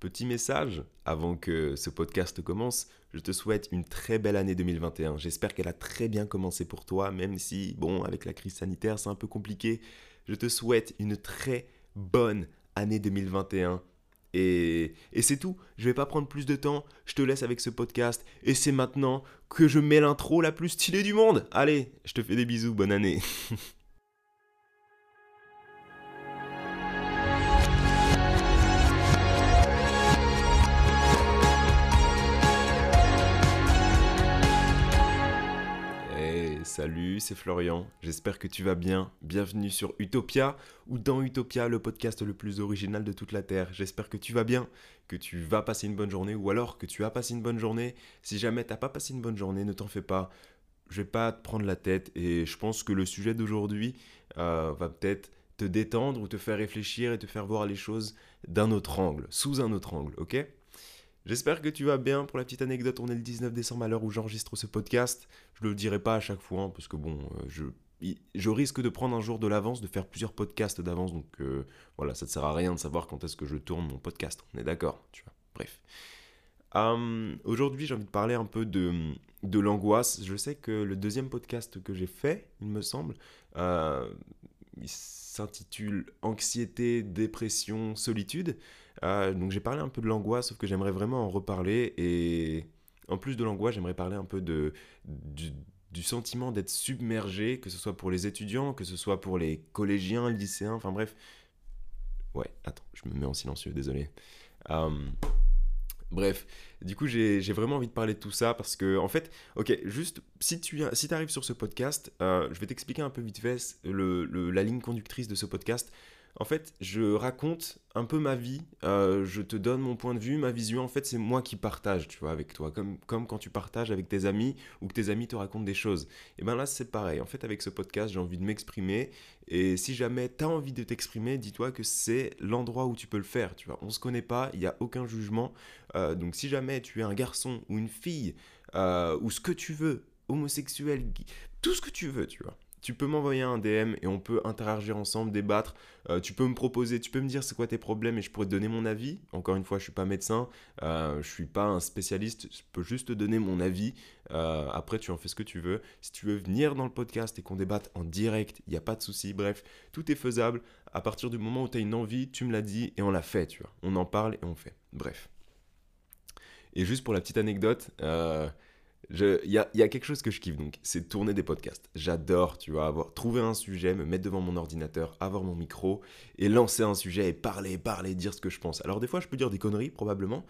Petit message avant que ce podcast commence, je te souhaite une très belle année 2021. J'espère qu'elle a très bien commencé pour toi, même si, bon, avec la crise sanitaire, c'est un peu compliqué. Je te souhaite une très bonne année 2021. Et, et c'est tout, je vais pas prendre plus de temps, je te laisse avec ce podcast. Et c'est maintenant que je mets l'intro la plus stylée du monde. Allez, je te fais des bisous, bonne année. Salut, c'est Florian, j'espère que tu vas bien. Bienvenue sur Utopia ou dans Utopia, le podcast le plus original de toute la Terre. J'espère que tu vas bien, que tu vas passer une bonne journée ou alors que tu as passé une bonne journée. Si jamais t'as pas passé une bonne journée, ne t'en fais pas. Je vais pas te prendre la tête et je pense que le sujet d'aujourd'hui euh, va peut-être te détendre ou te faire réfléchir et te faire voir les choses d'un autre angle, sous un autre angle, ok? J'espère que tu vas bien. Pour la petite anecdote, on est le 19 décembre à l'heure où j'enregistre ce podcast. Je le dirai pas à chaque fois, hein, parce que bon, euh, je, je risque de prendre un jour de l'avance, de faire plusieurs podcasts d'avance. Donc euh, voilà, ça ne sert à rien de savoir quand est-ce que je tourne mon podcast. On est d'accord, tu vois. Bref. Hum, aujourd'hui, j'ai envie de parler un peu de, de l'angoisse. Je sais que le deuxième podcast que j'ai fait, il me semble, euh, il s'intitule Anxiété, dépression, solitude. Euh, donc j'ai parlé un peu de l'angoisse, sauf que j'aimerais vraiment en reparler. Et en plus de l'angoisse, j'aimerais parler un peu de, du, sentiment d'être submergé, que ce soit pour les étudiants, que ce soit pour les collégiens, lycéens, enfin bref. Ouais, attends, je me mets en silencieux, désolé. Euh, bref, du coup, j'ai vraiment envie de parler de tout ça parce que, en fait, ok, juste si tu si arrives sur ce podcast, euh, je vais t'expliquer un peu vite fait la ligne conductrice de ce podcast. En fait, je raconte un peu ma vie, euh, je te donne mon point de vue, ma vision. En fait, c'est moi qui partage, tu vois, avec toi. Comme, comme quand tu partages avec tes amis ou que tes amis te racontent des choses. Et bien là, c'est pareil. En fait, avec ce podcast, j'ai envie de m'exprimer. Et si jamais tu as envie de t'exprimer, dis-toi que c'est l'endroit où tu peux le faire, tu vois. On se connaît pas, il n'y a aucun jugement. Euh, donc si jamais tu es un garçon ou une fille, euh, ou ce que tu veux, homosexuel, tout ce que tu veux, tu vois tu peux m'envoyer un DM et on peut interagir ensemble, débattre. Euh, tu peux me proposer, tu peux me dire c'est quoi tes problèmes et je pourrais te donner mon avis. Encore une fois, je suis pas médecin, euh, je suis pas un spécialiste, je peux juste te donner mon avis. Euh, après, tu en fais ce que tu veux. Si tu veux venir dans le podcast et qu'on débatte en direct, il n'y a pas de souci. Bref, tout est faisable. À partir du moment où tu as une envie, tu me l'as dit et on l'a fait, tu vois. On en parle et on fait. Bref. Et juste pour la petite anecdote, euh, il y a, quelque chose que je kiffe donc, c'est tourner des podcasts. J'adore, tu vois, avoir trouver un sujet, me mettre devant mon ordinateur, avoir mon micro et lancer un sujet et parler, parler, dire ce que je pense. Alors des fois, je peux dire des conneries probablement.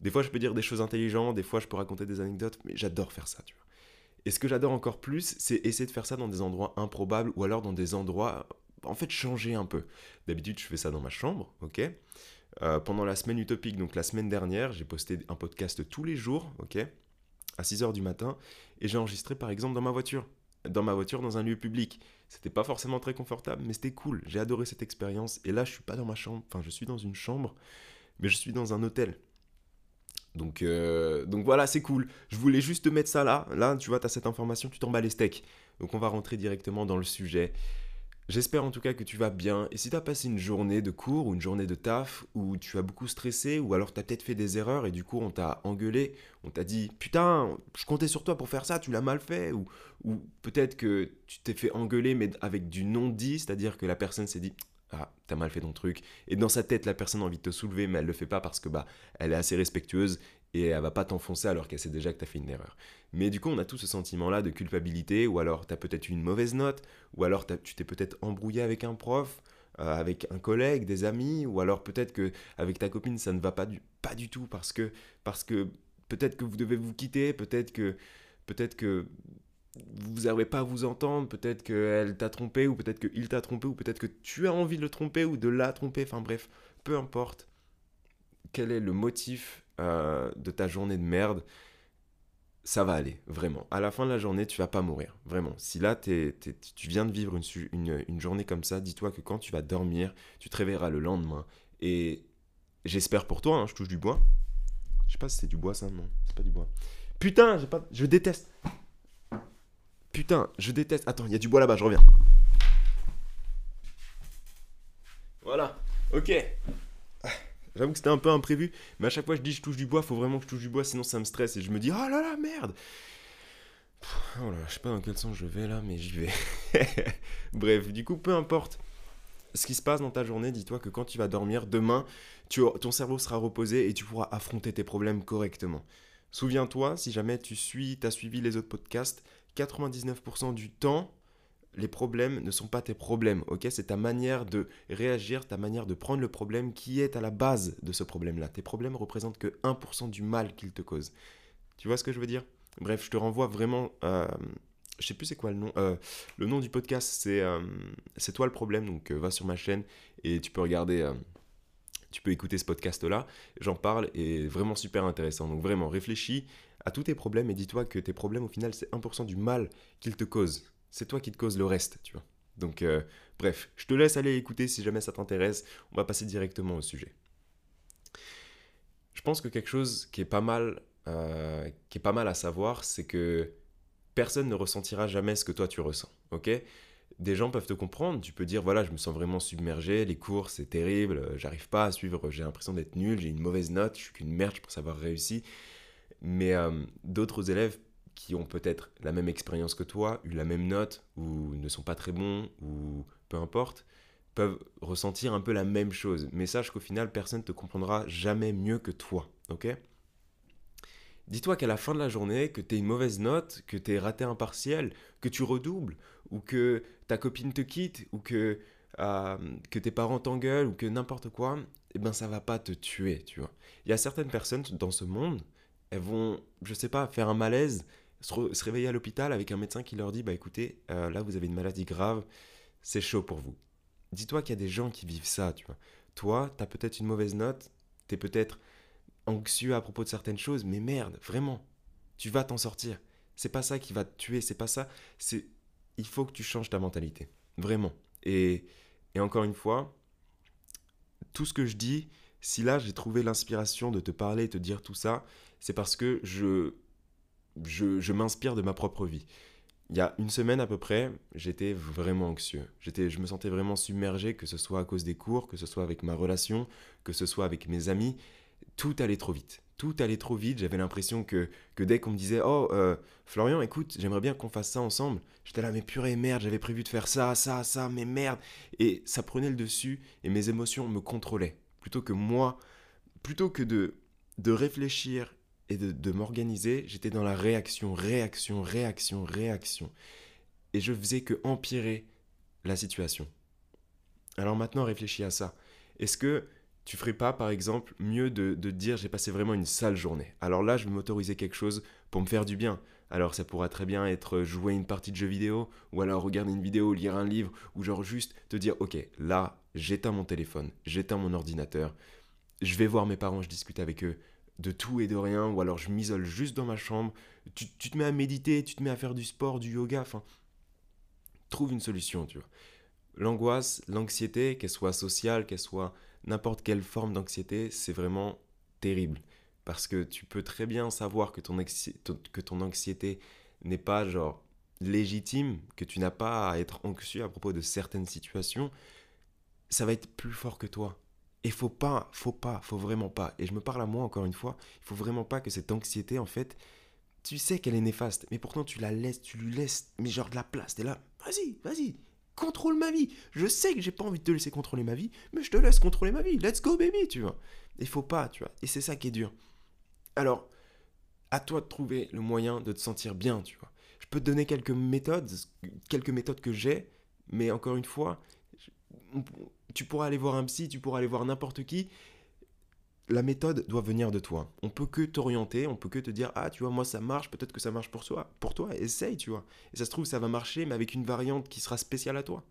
Des fois, je peux dire des choses intelligentes, des fois, je peux raconter des anecdotes, mais j'adore faire ça, tu vois. Et ce que j'adore encore plus, c'est essayer de faire ça dans des endroits improbables ou alors dans des endroits, en fait, changer un peu. D'habitude, je fais ça dans ma chambre, ok? Euh, Pendant la semaine utopique, donc la semaine dernière, j'ai posté un podcast tous les jours, ok? À 6h du matin et j'ai enregistré par exemple dans ma voiture. Dans ma voiture, dans un lieu public. C'était pas forcément très confortable, mais c'était cool. J'ai adoré cette expérience. Et là, je suis pas dans ma chambre. Enfin, je suis dans une chambre, mais je suis dans un hôtel. Donc, euh, donc voilà, c'est cool. Je voulais juste te mettre ça là. Là, tu vois, tu as cette information, tu t'en bats les steaks. Donc on va rentrer directement dans le sujet. J'espère en tout cas que tu vas bien. Et si tu as passé une journée de cours ou une journée de taf où tu as beaucoup stressé ou alors tu as peut-être fait des erreurs et du coup on t'a engueulé, on t'a dit putain, je comptais sur toi pour faire ça, tu l'as mal fait ou, ou peut-être que tu t'es fait engueuler mais avec du non-dit, c'est-à-dire que la personne s'est dit ah, t'as mal fait ton truc. Et dans sa tête, la personne a envie de te soulever, mais elle le fait pas parce que bah, elle est assez respectueuse et elle va pas t'enfoncer alors qu'elle sait déjà que t'as fait une erreur. Mais du coup, on a tout ce sentiment-là de culpabilité, ou alors t'as peut-être eu une mauvaise note, ou alors tu t'es peut-être embrouillé avec un prof, euh, avec un collègue, des amis, ou alors peut-être que avec ta copine ça ne va pas du, pas du tout parce que parce que peut-être que vous devez vous quitter, peut-être que peut-être que vous n'arrivez pas à vous entendre, peut-être qu'elle t'a trompé, ou peut-être qu'il t'a trompé, ou peut-être que tu as envie de le tromper ou de la tromper, enfin bref, peu importe quel est le motif euh, de ta journée de merde, ça va aller, vraiment. À la fin de la journée, tu vas pas mourir, vraiment. Si là, tu viens de vivre une, journée comme ça, dis-toi que quand tu vas dormir, tu te réveilleras le lendemain. Et j'espère pour toi, hein, je touche du bois. Je sais pas si c'est du bois ça, non, c'est pas du bois. Putain, je déteste. Putain, je déteste. Attends, il y a du bois là-bas, je reviens. Voilà, ok. J'avoue que c'était un peu imprévu, mais à chaque fois je dis je touche du bois, faut vraiment que je touche du bois, sinon ça me stresse et je me dis oh là là merde. Oh là, je sais pas dans quel sens je vais là, mais j'y vais. Bref, du coup, peu importe ce qui se passe dans ta journée, dis-toi que quand tu vas dormir, demain, ton cerveau sera reposé et tu pourras affronter tes problèmes correctement. Souviens-toi, si jamais tu suis, as suivi les autres podcasts, 99% du temps, les problèmes ne sont pas tes problèmes, ok? C'est ta manière de réagir, ta manière de prendre le problème qui est à la base de ce problème-là. Tes problèmes représentent que 1% du mal qu'ils te causent. Tu vois ce que je veux dire? Bref, je te renvoie vraiment... Euh, je sais plus c'est quoi le nom. Euh, le nom du podcast, c'est euh, C'est toi le problème. Donc va sur ma chaîne et tu peux regarder tu peux écouter ce podcast-là. J'en parle et vraiment super intéressant. Donc vraiment, réfléchis à tous tes problèmes et dis-toi que tes problèmes, au final, c'est 1% du mal qu'ils te causent c'est toi qui te causes le reste, tu vois. Donc, euh, bref, je te laisse aller écouter si jamais ça t'intéresse. On va passer directement au sujet. Je pense que quelque chose qui est pas mal, euh, qui est pas mal à savoir, c'est que personne ne ressentira jamais ce que toi tu ressens, ok? Des gens peuvent te comprendre, tu peux dire voilà, je me sens vraiment submergé, les cours c'est terrible, j'arrive pas à suivre, j'ai l'impression d'être nul, j'ai une mauvaise note, je suis qu'une merde pour savoir réussir. Mais euh, d'autres élèves qui ont peut-être la même expérience que toi, eu la même note, ou ne sont pas très bons, ou peu importe, peuvent ressentir un peu la même chose. Mais sache qu'au final, personne ne te comprendra jamais mieux que toi. Ok? Dis-toi qu'à la fin de la journée, que tu une mauvaise note, que tu raté un partiel, que tu redoubles, ou que ta copine te quitte, ou que, euh, que tes parents t'engueulent, ou que n'importe quoi, eh ben ça va pas te tuer, tu vois. Il y a certaines personnes dans ce monde, elles vont, je sais pas, faire un malaise, se, réveiller à l'hôpital avec un médecin qui leur dit bah écoutez, euh, là vous avez une maladie grave, c'est chaud pour vous. Dis-toi qu'il y a des gens qui vivent ça, tu vois. Toi, tu as peut-être une mauvaise note, tu es peut-être anxieux à propos de certaines choses, mais merde, vraiment, tu vas t'en sortir. C'est pas ça qui va te tuer, c'est pas ça. C'est il faut que tu changes ta mentalité, vraiment. Et, et encore une fois, tout ce que je dis, si là j'ai trouvé l'inspiration de te parler, te dire tout ça, c'est parce que je je, m'inspire de ma propre vie. Il y a une semaine à peu près, j'étais vraiment anxieux. J'étais, je me sentais vraiment submergé, que ce soit à cause des cours, que ce soit avec ma relation, que ce soit avec mes amis. Tout allait trop vite. Tout allait trop vite. J'avais l'impression que, dès qu'on me disait Oh, euh, Florian, écoute, j'aimerais bien qu'on fasse ça ensemble, j'étais là, mais purée, merde, j'avais prévu de faire ça, ça, ça, mais merde. Et ça prenait le dessus et mes émotions me contrôlaient. Plutôt que moi, plutôt que de, de réfléchir de, m'organiser, j'étais dans la réaction, réaction, réaction, réaction. Et je faisais que empirer la situation. Alors maintenant, réfléchis à ça. Est-ce que tu ferais pas, par exemple, mieux de, de dire j'ai passé vraiment une sale journée Alors là, je vais m'autoriser quelque chose pour me faire du bien. Alors ça pourra très bien être jouer une partie de jeu vidéo, ou alors regarder une vidéo, lire un livre, ou genre juste te dire ok, là, j'éteins mon téléphone, j'éteins mon ordinateur, je vais voir mes parents, je discute avec eux, de tout et de rien, ou alors je m'isole juste dans ma chambre, tu, te mets à méditer, tu te mets à faire du sport, du yoga, enfin, trouve une solution, tu vois. L'angoisse, l'anxiété, qu'elle soit sociale, qu'elle soit n'importe quelle forme d'anxiété, c'est vraiment terrible. Parce que tu peux très bien savoir que ton, que ton anxiété n'est pas genre légitime, que tu n'as pas à être anxieux à propos de certaines situations, ça va être plus fort que toi. Et faut pas, faut pas, faut vraiment pas. Et je me parle à moi encore une fois, il faut vraiment pas que cette anxiété, en fait, tu sais qu'elle est néfaste, mais pourtant tu la laisses, tu lui laisses, mais genre de la place. T'es là, vas-y, vas-y, contrôle ma vie. Je sais que j'ai pas envie de te laisser contrôler ma vie, mais je te laisse contrôler ma vie. Let's go, baby, tu vois. Il faut pas, tu vois. Et c'est ça qui est dur. Alors, à toi de trouver le moyen de te sentir bien, tu vois. Je peux te donner quelques méthodes, quelques méthodes que j'ai, mais encore une fois, tu pourras aller voir un psy, tu pourras aller voir n'importe qui. La méthode doit venir de toi. On peut que t'orienter, on peut que te dire ah tu vois moi ça marche, peut-être que ça marche pour toi, pour toi, essaye tu vois. Et ça se trouve ça va marcher mais avec une variante qui sera spéciale à toi.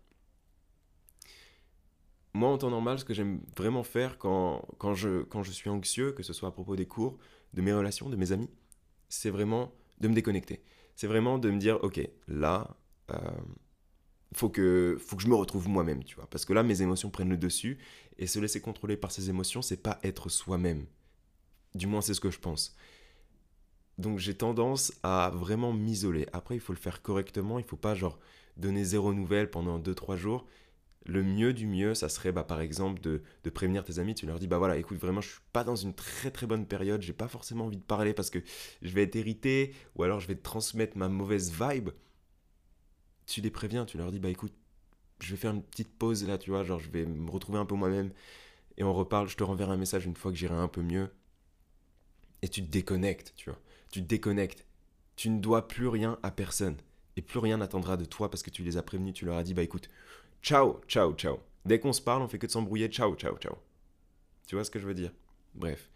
Moi en temps normal ce que j'aime vraiment faire quand, quand, je, quand je suis anxieux, que ce soit à propos des cours, de mes relations, de mes amis, c'est vraiment de me déconnecter. C'est vraiment de me dire ok là euh, faut que, faut que je me retrouve moi-même, tu vois. Parce que là, mes émotions prennent le dessus, et se laisser contrôler par ses émotions, c'est pas être soi-même. Du moins, c'est ce que je pense. Donc j'ai tendance à vraiment m'isoler. Après, il faut le faire correctement, il faut pas genre donner zéro nouvelle pendant 2-3 jours. le mieux du mieux, ça serait bah, par exemple de, prévenir tes amis. Tu leur dis bah voilà, écoute, vraiment, je suis pas dans une très très bonne période, j'ai pas forcément envie de parler parce que je vais être irrité ou alors je vais te transmettre ma mauvaise vibe. Tu les préviens, tu leur dis bah écoute, je vais faire une petite pause là, tu vois, genre je vais me retrouver un peu moi-même et on reparle. Je te renverrai un message une fois que j'irai un peu mieux. Et tu te déconnectes, tu vois. Tu te déconnectes. Tu ne dois plus rien à personne. Et plus rien n'attendra de toi parce que tu les as prévenus. Tu leur as dit, bah écoute, ciao, ciao, ciao. Dès qu'on se parle, on fait que de s'embrouiller. Ciao, ciao, ciao. Tu vois ce que je veux dire? Bref.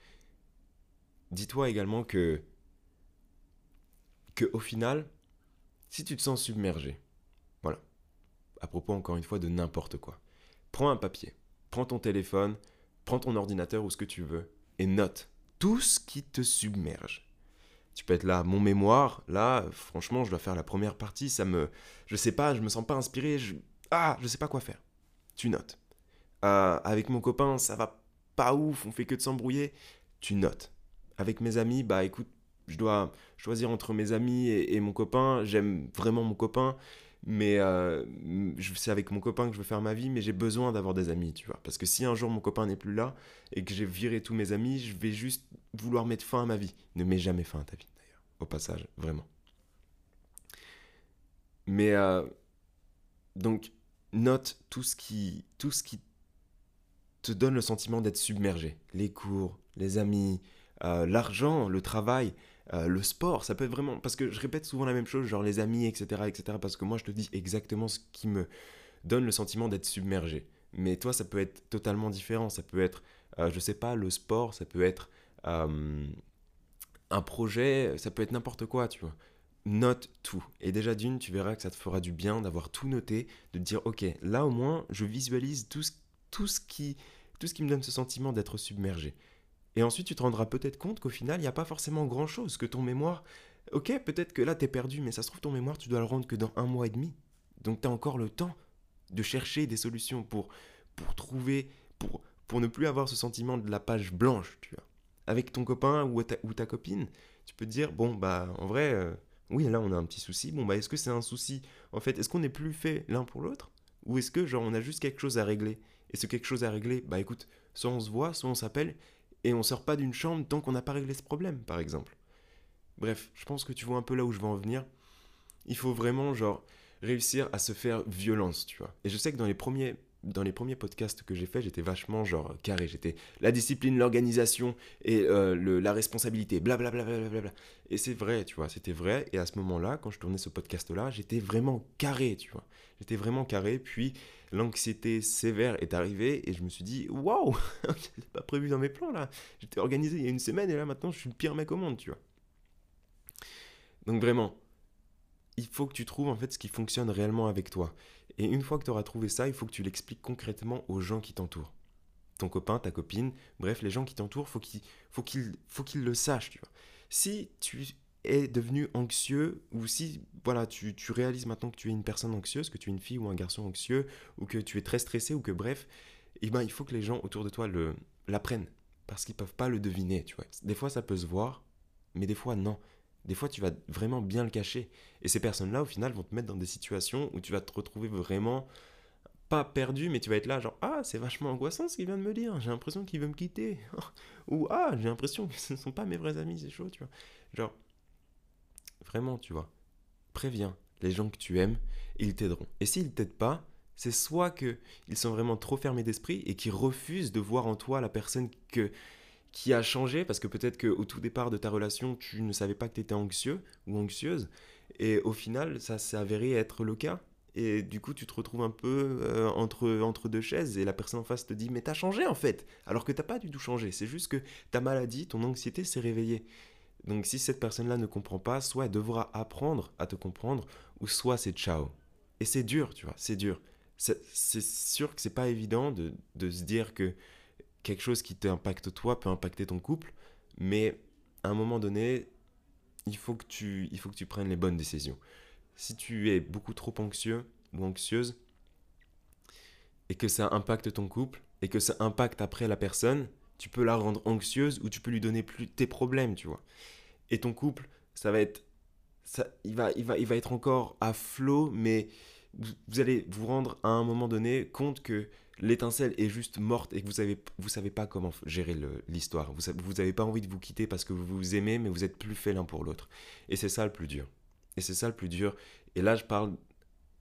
Dis-toi également que. que au final, si tu te sens submergé. À propos, encore une fois, de n'importe quoi. Prends un papier, prends ton téléphone, prends ton ordinateur ou ce que tu veux, et note tout ce qui te submerge. Tu peux être là, mon mémoire, là, franchement, je dois faire la première partie, ça me... Je sais pas, je me sens pas inspiré, je... Ah, je sais pas quoi faire. Tu notes. Euh, avec mon copain, ça va pas ouf, on fait que de s'embrouiller. Tu notes. Avec mes amis, bah écoute, je dois choisir entre mes amis et mon copain. J'aime vraiment mon copain mais euh, c'est avec mon copain que je veux faire ma vie, mais j'ai besoin d'avoir des amis, tu vois. Parce que si un jour mon copain n'est plus là et que j'ai viré tous mes amis, je vais juste vouloir mettre fin à ma vie. Ne mets jamais fin à ta vie, d'ailleurs, au passage, vraiment. Mais euh, donc, note tout ce qui, tout ce qui te donne le sentiment d'être submergé. Les cours, les amis, euh, l'argent, le travail, euh, le sport, ça peut être vraiment... Parce que je répète souvent la même chose, genre les amis, etc., etc., parce que moi je te dis exactement ce qui me donne le sentiment d'être submergé. Mais toi, ça peut être totalement différent. Ça peut être, euh, je sais pas, le sport, ça peut être euh, un projet, ça peut être n'importe quoi, tu vois. Note tout. Et déjà d'une, tu verras que ça te fera du bien d'avoir tout noté, de te dire, ok, là au moins, je visualise tout tout ce, qui, tout ce qui me donne ce sentiment d'être submergé. Et ensuite, tu te rendras peut-être compte qu'au final, il n'y a pas forcément grand-chose, que ton mémoire... Ok, peut-être que là, tu es perdu, mais ça se trouve, ton mémoire, tu dois le rendre que dans un mois et demi. Donc, tu as encore le temps de chercher des solutions pour, pour trouver, pour, pour ne plus avoir ce sentiment de la page blanche, tu vois. Avec ton copain ou ta, ou ta copine, tu peux te dire, bon, bah, en vrai, euh, oui, là, on a un petit souci. Bon, bah, est-ce que c'est un souci En fait, est-ce qu'on n'est plus fait l'un pour l'autre? Ou est-ce que, genre, on a juste quelque chose à régler? Et ce quelque chose à régler, bah, écoute, soit on se voit, soit on s'appelle, et on sort pas d'une chambre tant qu'on n'a pas réglé ce problème, par exemple. Bref, je pense que tu vois un peu là où je veux en venir. Il faut vraiment, genre, réussir à se faire violence, tu vois. Et je sais que dans les premiers, dans les premiers podcasts que j'ai fait, j'étais vachement, genre, carré. J'étais la discipline, l'organisation et euh, la responsabilité, blablabla. Bla, bla, bla, et c'est vrai, tu vois, c'était vrai. Et à ce moment-là, quand je tournais ce podcast-là, j'étais vraiment carré, tu vois. J'étais vraiment carré. Puis l'anxiété sévère est arrivée et je me suis dit waouh, c'est pas prévu dans mes plans là. J'étais organisé il y a une semaine et là maintenant je suis le pire mec au monde, tu vois. Donc vraiment, il faut que tu trouves en fait ce qui fonctionne réellement avec toi. Et une fois que tu auras trouvé ça, il faut que tu l'expliques concrètement aux gens qui t'entourent. Ton copain, ta copine, bref, les gens qui t'entourent, faut qu'ils faut qu'ils le sachent, tu vois. Si tu est devenu anxieux, ou si voilà, tu, réalises maintenant que tu es une personne anxieuse, que tu es une fille ou un garçon anxieux, ou que tu es très stressé, ou que bref, eh ben, il faut que les gens autour de toi l'apprennent. Parce qu'ils peuvent pas le deviner, tu vois. Des fois, ça peut se voir, mais des fois, non. Des fois, tu vas vraiment bien le cacher. Et ces personnes-là, au final, vont te mettre dans des situations où tu vas te retrouver vraiment pas perdu, mais tu vas être là, genre, ah, c'est vachement angoissant ce qu'il vient de me dire, j'ai l'impression qu'il veut me quitter. Ou, ah, j'ai l'impression que ce ne sont pas mes vrais amis, c'est chaud, tu vois. Genre, Vraiment, tu vois. Préviens les gens que tu aimes, ils t'aideront. Et s'ils t'aident pas, c'est soit qu'ils sont vraiment trop fermés d'esprit et qu'ils refusent de voir en toi la personne que, qui a changé, parce que peut-être qu'au tout départ de ta relation, tu ne savais pas que tu étais anxieux ou anxieuse, et au final, ça s'est avéré être le cas. Et du coup, tu te retrouves un peu euh, entre, entre deux chaises et la personne en face te dit Mais t'as changé en fait Alors que t'as pas du tout changé. C'est juste que ta maladie, ton anxiété s'est réveillée. Donc si cette personne-là ne comprend pas, soit elle devra apprendre à te comprendre, ou soit c'est ciao. Et c'est dur, tu vois, c'est dur. C'est sûr que c'est pas évident de, se dire que quelque chose qui t'impacte toi peut impacter ton couple, mais à un moment donné, il faut que tu, il faut que tu prennes les bonnes décisions. Si tu es beaucoup trop anxieux ou anxieuse, et que ça impacte ton couple, et que ça impacte après la personne, tu peux la rendre anxieuse ou tu peux lui donner plus tes problèmes, tu vois. Et ton couple, ça va être ça, il va il va il va être encore à flot mais vous allez vous rendre à un moment donné compte que l'étincelle est juste morte et que vous savez, vous savez pas comment gérer l'histoire. Vous, vous avez pas envie de vous quitter parce que vous vous aimez, mais vous êtes plus fait l'un pour l'autre. Et c'est ça le plus dur. Et c'est ça le plus dur. Et là, je parle,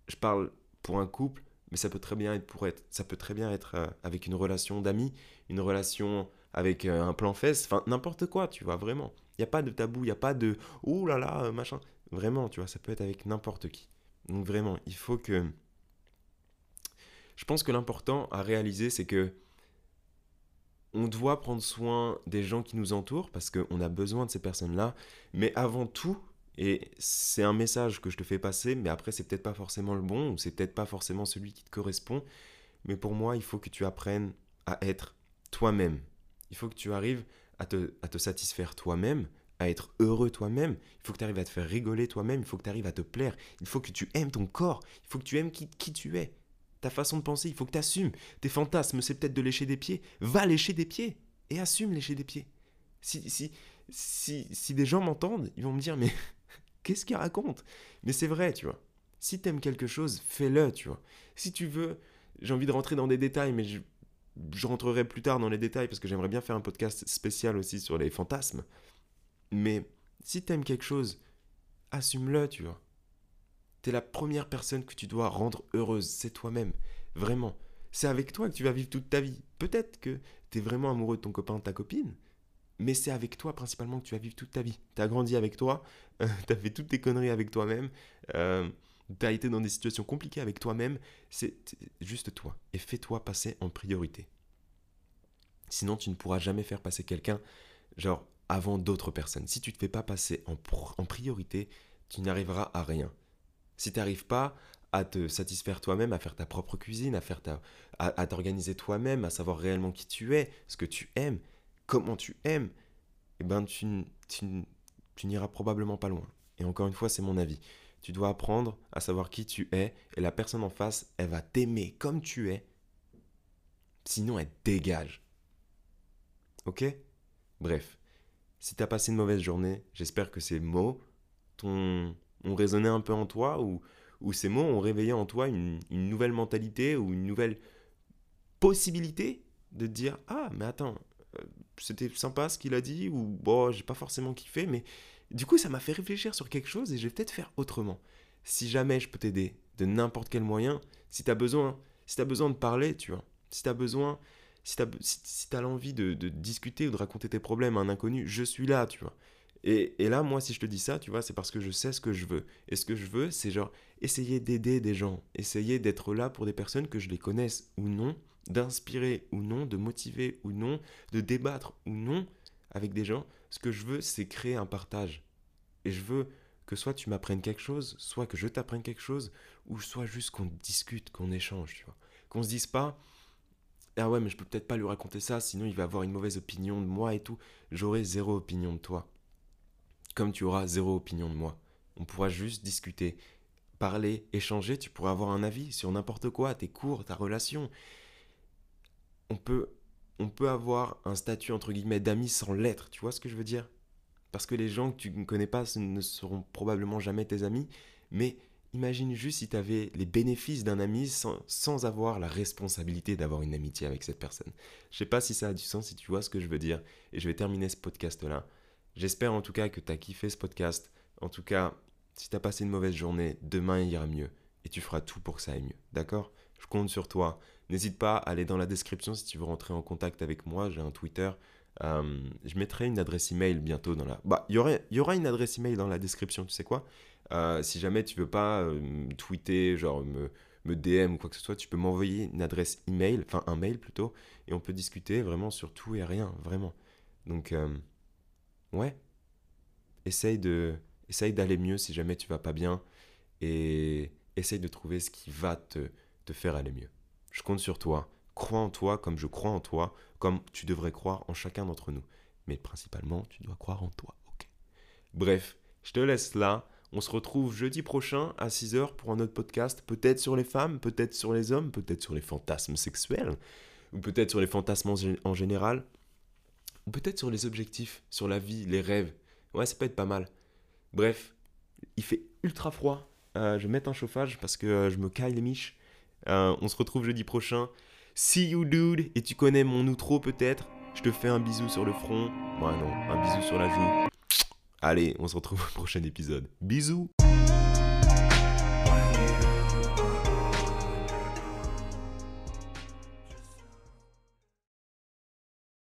je parle pour un couple, mais ça peut très bien être pour être, ça peut très bien être euh, avec une relation d'amis, une relation avec euh, un plan fesse, enfin n'importe quoi, tu vois, vraiment. Il n'y a pas de tabou, il n'y a pas de oh là là, euh, machin. Vraiment, tu vois, ça peut être avec n'importe qui. Donc vraiment, il faut que... Je pense que l'important à réaliser, c'est que on doit prendre soin des gens qui nous entourent parce qu'on a besoin de ces personnes-là. Mais avant tout, et c'est un message que je te fais passer, mais après c'est peut-être pas forcément le bon, ou c'est peut-être pas forcément celui qui te correspond. Mais pour moi, il faut que tu apprennes à être toi-même. Il faut que tu arrives à te, satisfaire toi-même, à être heureux toi-même, il faut que tu arrives à te faire rigoler toi-même, il faut que tu arrives à te plaire, il faut que tu aimes ton corps, il faut que tu aimes qui tu es, ta façon de penser, il faut que tu assumes. Tes fantasmes, c'est peut-être de lécher des pieds, va lécher des pieds et assume lécher des pieds. Si, si, si, si des gens m'entendent, ils vont me dire mais qu'est-ce qu'il raconte Mais c'est vrai, tu vois. Si tu aimes quelque chose, fais-le, tu vois. Si tu veux, j'ai envie de rentrer dans des détails, mais je, je rentrerai plus tard dans les détails parce que j'aimerais bien faire un podcast spécial aussi sur les fantasmes. Mais si t'aimes quelque chose, assume-le, tu vois. T'es la première personne que tu dois rendre heureuse, c'est toi-même. Vraiment. C'est avec toi que tu vas vivre toute ta vie. Peut-être que t'es vraiment amoureux de ton copain, de ta copine, mais c'est avec toi principalement que tu vas vivre toute ta vie. T'as grandi avec toi, t'as fait toutes tes conneries avec toi-même, euh, t'as été dans des situations compliquées avec toi-même. C'est juste toi. Et fais-toi passer en priorité. Sinon, tu ne pourras jamais faire passer quelqu'un, genre, avant d'autres personnes. Si tu ne te fais pas passer en priorité, tu n'arriveras à rien. Si tu n'arrives pas à te satisfaire toi-même, à faire ta propre cuisine, à faire ta, à, t'organiser toi-même, à savoir réellement qui tu es, ce que tu aimes, comment tu aimes, eh ben tu, n'iras probablement pas loin. Et encore une fois, c'est mon avis. Tu dois apprendre à savoir qui tu es et la personne en face, elle va t'aimer comme tu es. Sinon, elle dégage. Ok? Bref, si t'as passé une mauvaise journée, j'espère que ces mots ont résonné un peu en toi ou, ou ces mots ont réveillé en toi une, nouvelle mentalité ou une nouvelle possibilité de te dire Ah, mais attends, euh, c'était sympa ce qu'il a dit ou bon, j'ai pas forcément kiffé, mais du coup, ça m'a fait réfléchir sur quelque chose et je vais peut-être faire autrement. Si jamais je peux t'aider de n'importe quel moyen, si t'as besoin, si as besoin de parler, tu vois, si t'as besoin si tu as, l'envie de, discuter ou de raconter tes problèmes à un inconnu, je suis là, tu vois. Et, là, moi, si je te dis ça, tu vois, c'est parce que je sais ce que je veux. Et ce que je veux, c'est genre essayer d'aider des gens, essayer d'être là pour des personnes que je les connaisse ou non, d'inspirer ou non, de motiver ou non, de débattre ou non avec des gens. Ce que je veux, c'est créer un partage. Et je veux que soit tu m'apprennes quelque chose, soit que je t'apprenne quelque chose, ou soit juste qu'on discute, qu'on échange, tu vois. Qu'on se dise pas, ah ouais, mais je peux peut-être pas lui raconter ça, sinon il va avoir une mauvaise opinion de moi et tout. J'aurai zéro opinion de toi. Comme tu auras zéro opinion de moi. On pourra juste discuter, parler, échanger, tu pourras avoir un avis sur n'importe quoi, tes cours, ta relation. On peut, on peut avoir un statut entre guillemets d'amis sans l'être, tu vois ce que je veux dire? Parce que les gens que tu ne connais pas ne seront probablement jamais tes amis, mais Imagine juste si tu avais les bénéfices d'un ami sans, avoir la responsabilité d'avoir une amitié avec cette personne. Je sais pas si ça a du sens, si tu vois ce que je veux dire. Et je vais terminer ce podcast-là. J'espère en tout cas que tu as kiffé ce podcast. En tout cas, si tu as passé une mauvaise journée, demain il ira mieux. Et tu feras tout pour que ça aille mieux. D'accord? Je compte sur toi. N'hésite pas à aller dans la description si tu veux rentrer en contact avec moi. J'ai un Twitter. Euh, je mettrai une adresse email bientôt dans la. Bah, il y aura une adresse email dans la description, tu sais quoi? Euh, si jamais tu veux pas euh, tweeter, genre me, me, DM ou quoi que ce soit, tu peux m'envoyer une adresse email, enfin un mail plutôt, et on peut discuter vraiment sur tout et rien, vraiment. Donc, ouais, essaye de, essaye d'aller mieux si jamais tu vas pas bien, et essaye de trouver ce qui va te, te faire aller mieux. Je compte sur toi. Crois en toi comme je crois en toi, comme tu devrais croire en chacun d'entre nous. Mais principalement, tu dois croire en toi, ok? Bref, je te laisse là. On se retrouve jeudi prochain à 6h pour un autre podcast, peut-être sur les femmes, peut-être sur les hommes, peut-être sur les fantasmes sexuels, ou peut-être sur les fantasmes en général, peut-être sur les objectifs, sur la vie, les rêves. Ouais, ça peut être pas mal. Bref, il fait ultra froid. je vais mettre un chauffage parce que je me caille les miches. on se retrouve jeudi prochain. See you dude. Et tu connais mon outro peut-être? Je te fais un bisou sur le front. Moi non, un bisou sur la joue. Allez, on se retrouve au prochain épisode. Bisous